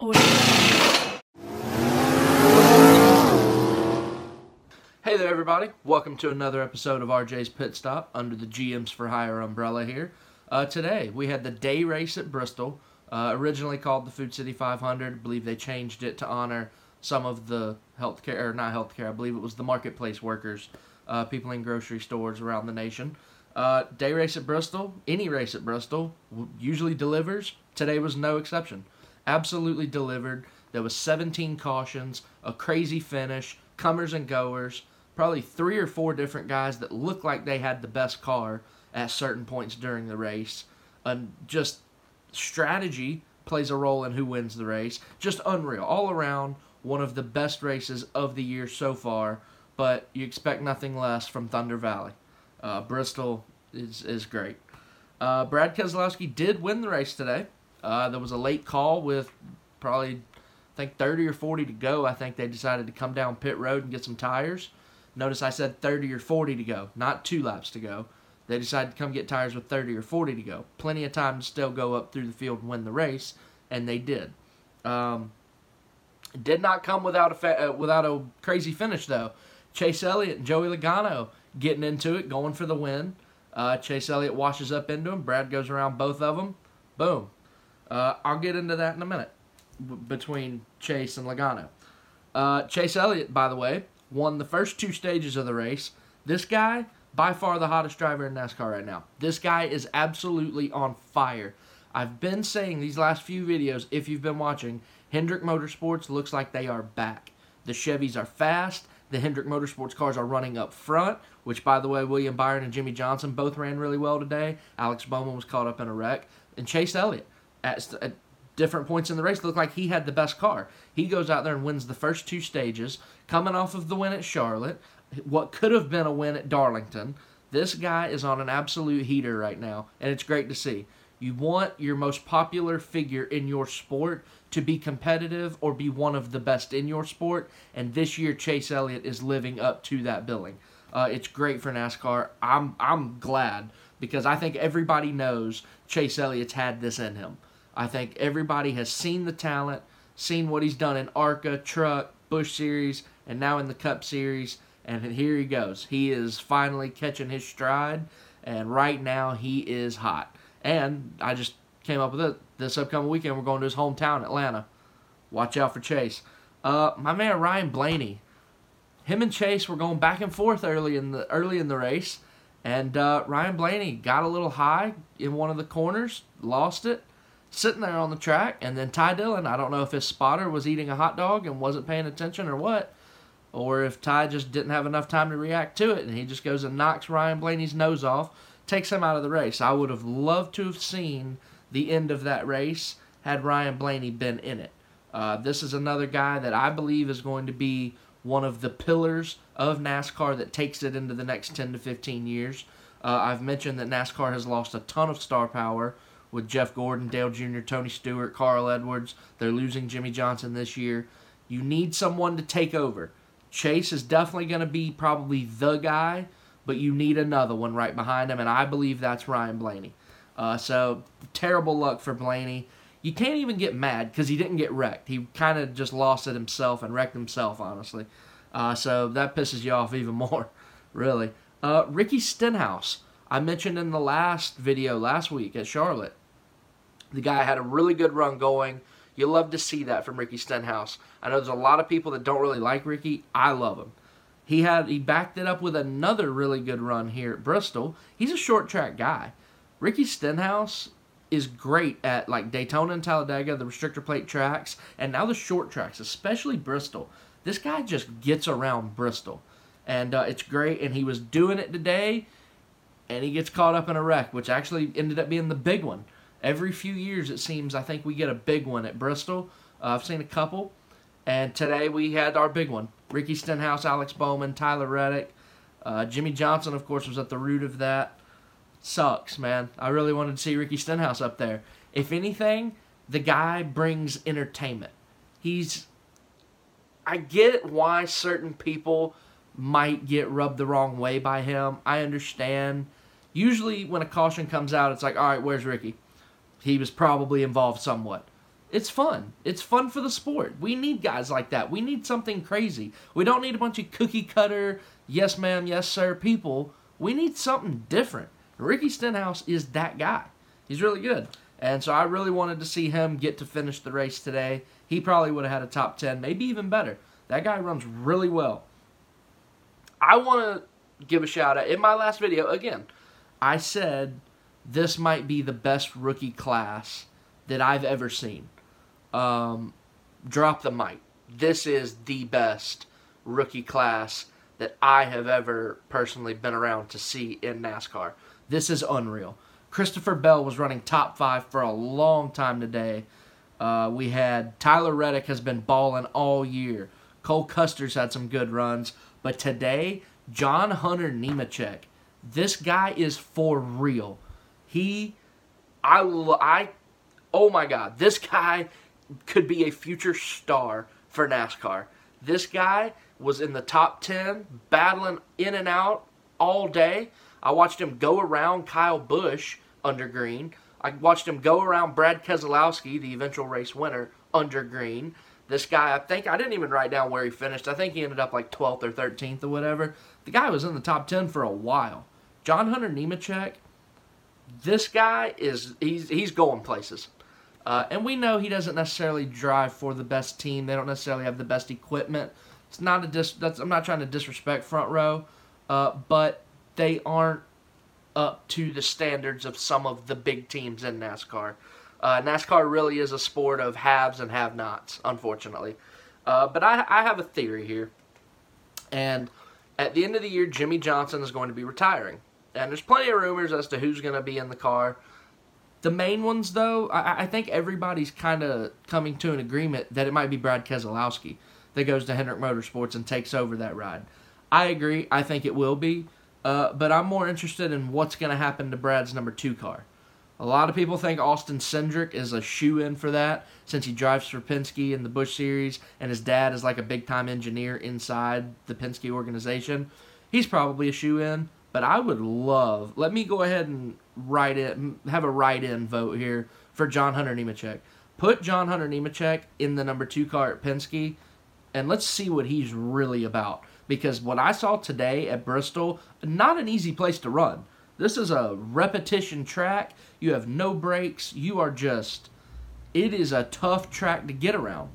Hey there, everybody. Welcome to another episode of RJ's Pit Stop under the GM's for Hire umbrella here. Uh, today, we had the day race at Bristol, uh, originally called the Food City 500. I believe they changed it to honor some of the healthcare, or not healthcare, I believe it was the marketplace workers, uh, people in grocery stores around the nation. Uh, day race at Bristol, any race at Bristol, usually delivers. Today was no exception. Absolutely delivered. There was 17 cautions, a crazy finish, comers and goers probably three or four different guys that looked like they had the best car at certain points during the race. And just strategy plays a role in who wins the race. Just unreal. All around, one of the best races of the year so far, but you expect nothing less from Thunder Valley. Uh, Bristol is, is great. Uh, Brad Keselowski did win the race today. Uh, there was a late call with probably, I think, 30 or 40 to go. I think they decided to come down pit road and get some tires. Notice I said 30 or 40 to go, not two laps to go. They decided to come get tires with 30 or 40 to go. Plenty of time to still go up through the field and win the race, and they did. Um, did not come without a fa- uh, without a crazy finish though. Chase Elliott and Joey Logano getting into it, going for the win. Uh, Chase Elliott washes up into him. Brad goes around both of them. Boom. Uh, I'll get into that in a minute b- between Chase and Logano. Uh, Chase Elliott, by the way, won the first two stages of the race. This guy, by far the hottest driver in NASCAR right now. This guy is absolutely on fire. I've been saying these last few videos, if you've been watching, Hendrick Motorsports looks like they are back. The Chevys are fast. The Hendrick Motorsports cars are running up front, which, by the way, William Byron and Jimmie Johnson both ran really well today. Alex Bowman was caught up in a wreck. And Chase Elliott, at, at different points in the race, looked like he had the best car. He goes out there and wins the first two stages, coming off of the win at Charlotte, what could have been a win at Darlington. This guy is on an absolute heater right now, and it's great to see. You want your most popular figure in your sport to be competitive or be one of the best in your sport, and this year Chase Elliott is living up to that billing. Uh, it's great for NASCAR. I'm I'm glad because I think everybody knows Chase Elliott's had this in him. I think everybody has seen the talent, seen what he's done in ARCA, Truck, Busch Series, and now in the Cup Series. And here he goes. He is finally catching his stride, and right now he is hot. And I just came up with it. This upcoming weekend, we're going to his hometown, Atlanta. Watch out for Chase. Uh, my man Ryan Blaney. Him and Chase were going back and forth early in the early in the race, and uh, Ryan Blaney got a little high in one of the corners, lost it, sitting there on the track, and then Ty Dillon, I don't know if his spotter was eating a hot dog and wasn't paying attention or what, or if Ty just didn't have enough time to react to it, and he just goes and knocks Ryan Blaney's nose off, takes him out of the race. I would have loved to have seen the end of that race had Ryan Blaney been in it. Uh, this is another guy that I believe is going to be one of the pillars of NASCAR that takes it into the next 10 to 15 years. Uh, I've mentioned that NASCAR has lost a ton of star power with Jeff Gordon, Dale Jr., Tony Stewart, Carl Edwards. They're losing Jimmie Johnson this year. You need someone to take over. Chase is definitely going to be probably the guy, but you need another one right behind him, and I believe that's Ryan Blaney. Uh, so, terrible luck for Blaney. You can't even get mad because he didn't get wrecked. He kind of just lost it himself and wrecked himself, honestly. Uh, so, that pisses you off even more, really. Uh, Ricky Stenhouse. I mentioned in the last video last week at Charlotte the guy had a really good run going. You love to see that from Ricky Stenhouse. I know there's a lot of people that don't really like Ricky. I love him. He had he backed it up with another really good run here at Bristol. He's a short track guy. Ricky Stenhouse is great at like Daytona and Talladega, the restrictor plate tracks, and now the short tracks, especially Bristol. This guy just gets around Bristol, and uh, it's great. And he was doing it today, and he gets caught up in a wreck, which actually ended up being the big one. Every few years, it seems, I think we get a big one at Bristol. Uh, I've seen a couple. And today we had our big one Ricky Stenhouse, Alex Bowman, Tyler Reddick. Uh, Jimmie Johnson, of course, was at the root of that. Sucks, man. I really wanted to see Ricky Stenhouse up there. If anything, the guy brings entertainment. He's. I get why certain people might get rubbed the wrong way by him. I understand. Usually, when a caution comes out, it's like, all right, where's Ricky? He was probably involved somewhat. It's fun. It's fun for the sport. We need guys like that. We need something crazy. We don't need a bunch of cookie cutter, yes ma'am, yes sir people. We need something different. Ricky Stenhouse is that guy. He's really good. And so I really wanted to see him get to finish the race today. He probably would have had a top 10, maybe even better. That guy runs really well. I want to give a shout out. In my last video, again, I said this might be the best rookie class that I've ever seen. Um, drop the mic. This is the best rookie class that I have ever personally been around to see in NASCAR. This is unreal. Christopher Bell was running top five for a long time today. Uh, we had Tyler Reddick has been balling all year. Cole Custer's had some good runs, but today John Hunter Nemechek, this guy is for real. He, I, I, oh my God, this guy could be a future star for NASCAR. This guy was in the top 10, battling in and out all day. I watched him go around Kyle Busch under green. I watched him go around Brad Keselowski, the eventual race winner, under green. This guy, I think, I didn't even write down where he finished. I think he ended up like 12th or 13th or whatever. The guy was in the top 10 for a while. John Hunter Nemechek, this guy is, he's, he's going places. Uh, and we know he doesn't necessarily drive for the best team. They don't necessarily have the best equipment. It's not a dis. That's, I'm not trying to disrespect front row, uh, but they aren't up to the standards of some of the big teams in NASCAR. Uh, NASCAR really is a sport of haves and have-nots, unfortunately. Uh, but I, I have a theory here, and at the end of the year, Jimmie Johnson is going to be retiring, and there's plenty of rumors as to who's going to be in the car. The main ones, though, I, I think everybody's kind of coming to an agreement that it might be Brad Keselowski that goes to Hendrick Motorsports and takes over that ride. I agree. I think it will be. Uh, but I'm more interested in what's going to happen to Brad's number two car. A lot of people think Austin Cindric is a shoe in for that since he drives for Penske in the Busch Series and his dad is like a big time engineer inside the Penske organization. He's probably a shoe in, but I would love. Let me go ahead and write it, have a write in vote here for John Hunter Nemechek. Put John Hunter Nemechek in the number two car at Penske and let's see what he's really about. Because what I saw today at Bristol, not an easy place to run. This is a repetition track. You have no brakes. You are just, it is a tough track to get around.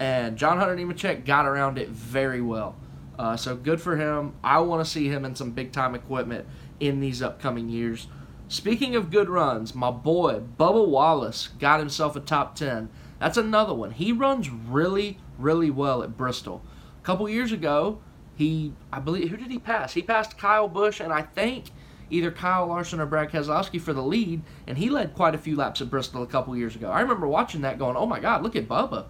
And John Hunter Nemechek got around it very well. Uh, so good for him. I want to see him in some big time equipment in these upcoming years. Speaking of good runs, my boy Bubba Wallace got himself a top 10. That's another one. He runs really, really well at Bristol. A couple years ago, he, I believe, who did he pass? He passed Kyle Busch and I think either Kyle Larson or Brad Keselowski for the lead, and he led quite a few laps at Bristol a couple years ago. I remember watching that going, oh my God, look at Bubba.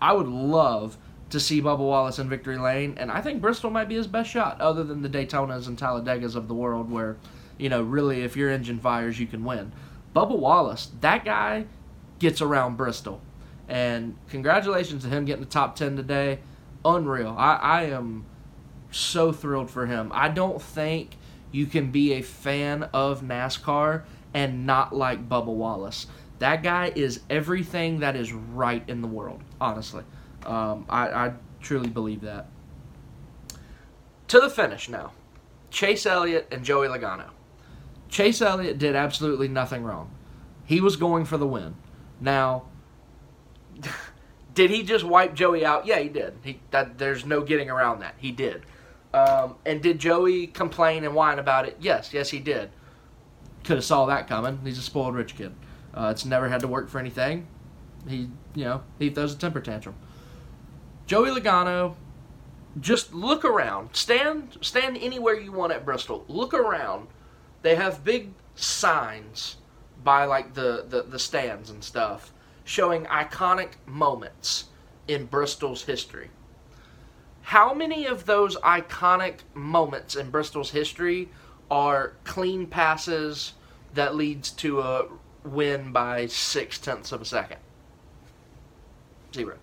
I would love to see Bubba Wallace in victory lane, and I think Bristol might be his best shot, other than the Daytonas and Talladegas of the world, where, you know, really, if your engine fires, you can win. Bubba Wallace, that guy gets around Bristol. And congratulations to him getting the top 10 today. Unreal. I, I am so thrilled for him. I don't think you can be a fan of NASCAR and not like Bubba Wallace. That guy is everything that is right in the world, honestly. Um, I, I truly believe that. To the finish now Chase Elliott and Joey Logano. Chase Elliott did absolutely nothing wrong. He was going for the win. Now, did he just wipe Joey out? Yeah, he did. He that there's no getting around that. He did. Um, and did Joey complain and whine about it? Yes, yes, he did. Could have saw that coming. He's a spoiled rich kid. Uh, it's never had to work for anything. He, you know, he throws a temper tantrum. Joey Logano, just look around. Stand, stand anywhere you want at Bristol. Look around. They have big signs by like the, the, the stands and stuff showing iconic moments in Bristol's history. How many of those iconic moments in Bristol's history are clean passes that leads to a win by six tenths of a second? Zero.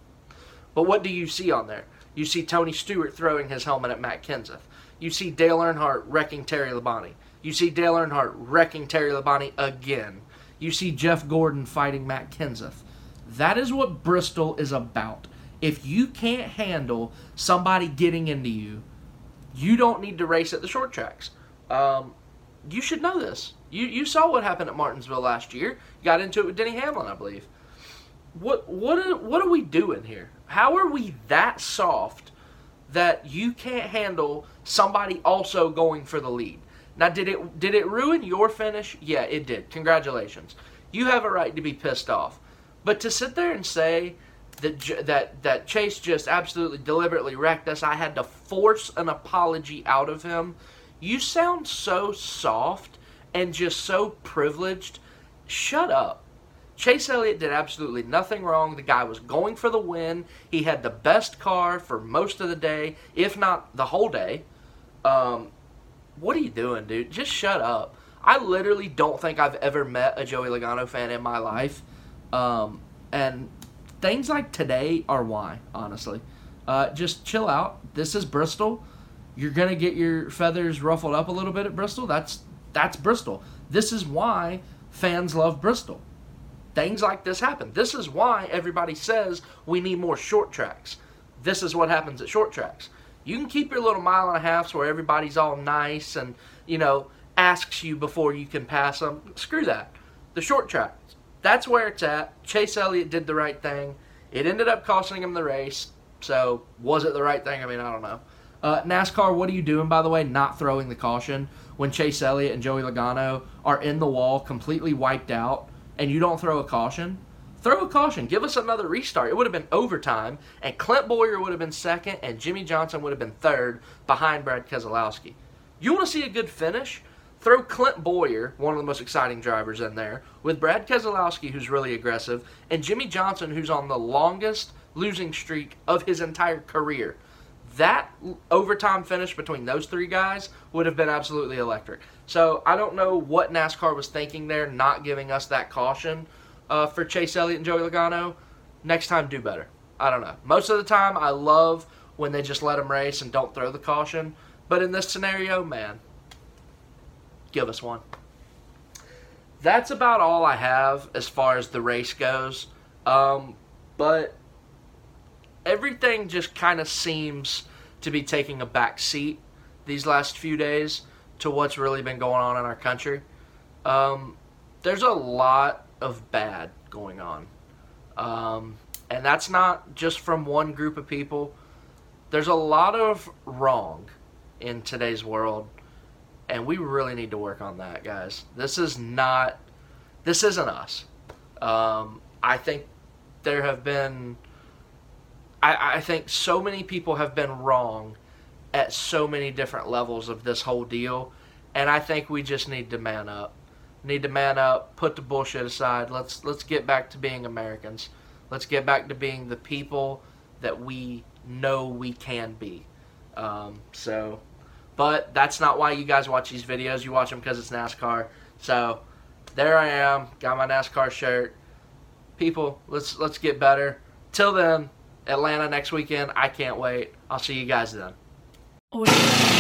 But what do you see on there? You see Tony Stewart throwing his helmet at Matt Kenseth. You see Dale Earnhardt wrecking Terry Labonte. You see Dale Earnhardt wrecking Terry Labonte again. You see Jeff Gordon fighting Matt Kenseth That is what Bristol is about. If you can't handle somebody getting into you, you don't need to race at the short tracks. Um, you should know this. You you saw what happened at Martinsville last year. You got into it with Denny Hamlin, I believe. What what are, what are we doing here? How are we that soft that you can't handle somebody also going for the lead? Now, did it did it ruin your finish? Yeah, it did. Congratulations. You have a right to be pissed off. But to sit there and say that that that Chase just absolutely deliberately wrecked us, I had to force an apology out of him. You sound so soft and just so privileged. Shut up. Chase Elliott did absolutely nothing wrong. The guy was going for the win. He had the best car for most of the day, if not the whole day. Um, what are you doing, dude? Just shut up. I literally don't think I've ever met a Joey Logano fan in my life. Um, and things like today are why, honestly. Uh, just chill out. This is Bristol. You're gonna get your feathers ruffled up a little bit at Bristol. That's that's Bristol. This is why fans love Bristol. Things like this happen. This is why everybody says we need more short tracks. This is what happens at short tracks. You can keep your little mile and a half where everybody's all nice and, you know, asks you before you can pass them. Screw that. The short tracks. that's where it's at. Chase Elliott did the right thing. It ended up costing him the race. So, was it the right thing? I mean, I don't know. Uh, NASCAR, what are you doing, by the way, not throwing the caution when Chase Elliott and Joey Logano are in the wall, completely wiped out, and you don't throw a caution? throw a caution. Give us another restart. It would have been overtime, and Clint Bowyer would have been second, and Jimmie Johnson would have been third behind Brad Keselowski. You want to see a good finish? Throw Clint Bowyer, one of the most exciting drivers in there, with Brad Keselowski, who's really aggressive, and Jimmie Johnson, who's on the longest losing streak of his entire career. That overtime finish between those three guys would have been absolutely electric. So I don't know what NASCAR was thinking there, not giving us that caution uh, for Chase Elliott and Joey Logano. Next time, do better. I don't know. Most of the time, I love when they just let them race and don't throw the caution. But in this scenario, man, give us one. That's about all I have as far as the race goes. Um, but everything just kind of seems to be taking a back seat these last few days to what's really been going on in our country. Um, there's a lot of bad going on. Um, and that's not just from one group of people. There's a lot of wrong in today's world, and we really need to work on that, guys. This is not, this isn't us. Um, I think there have been, I, I think so many people have been wrong at so many different levels of this whole deal, and I think we just need to man up need to man up, put the bullshit aside. Let's let's get back to being Americans. Let's get back to being the people that we know we can be. Um, so, but that's not why you guys watch these videos. You watch them because it's NASCAR. So, there I am. Got my NASCAR shirt. People, let's let's get better. Till then, Atlanta next weekend. I can't wait. I'll see you guys then. Oh,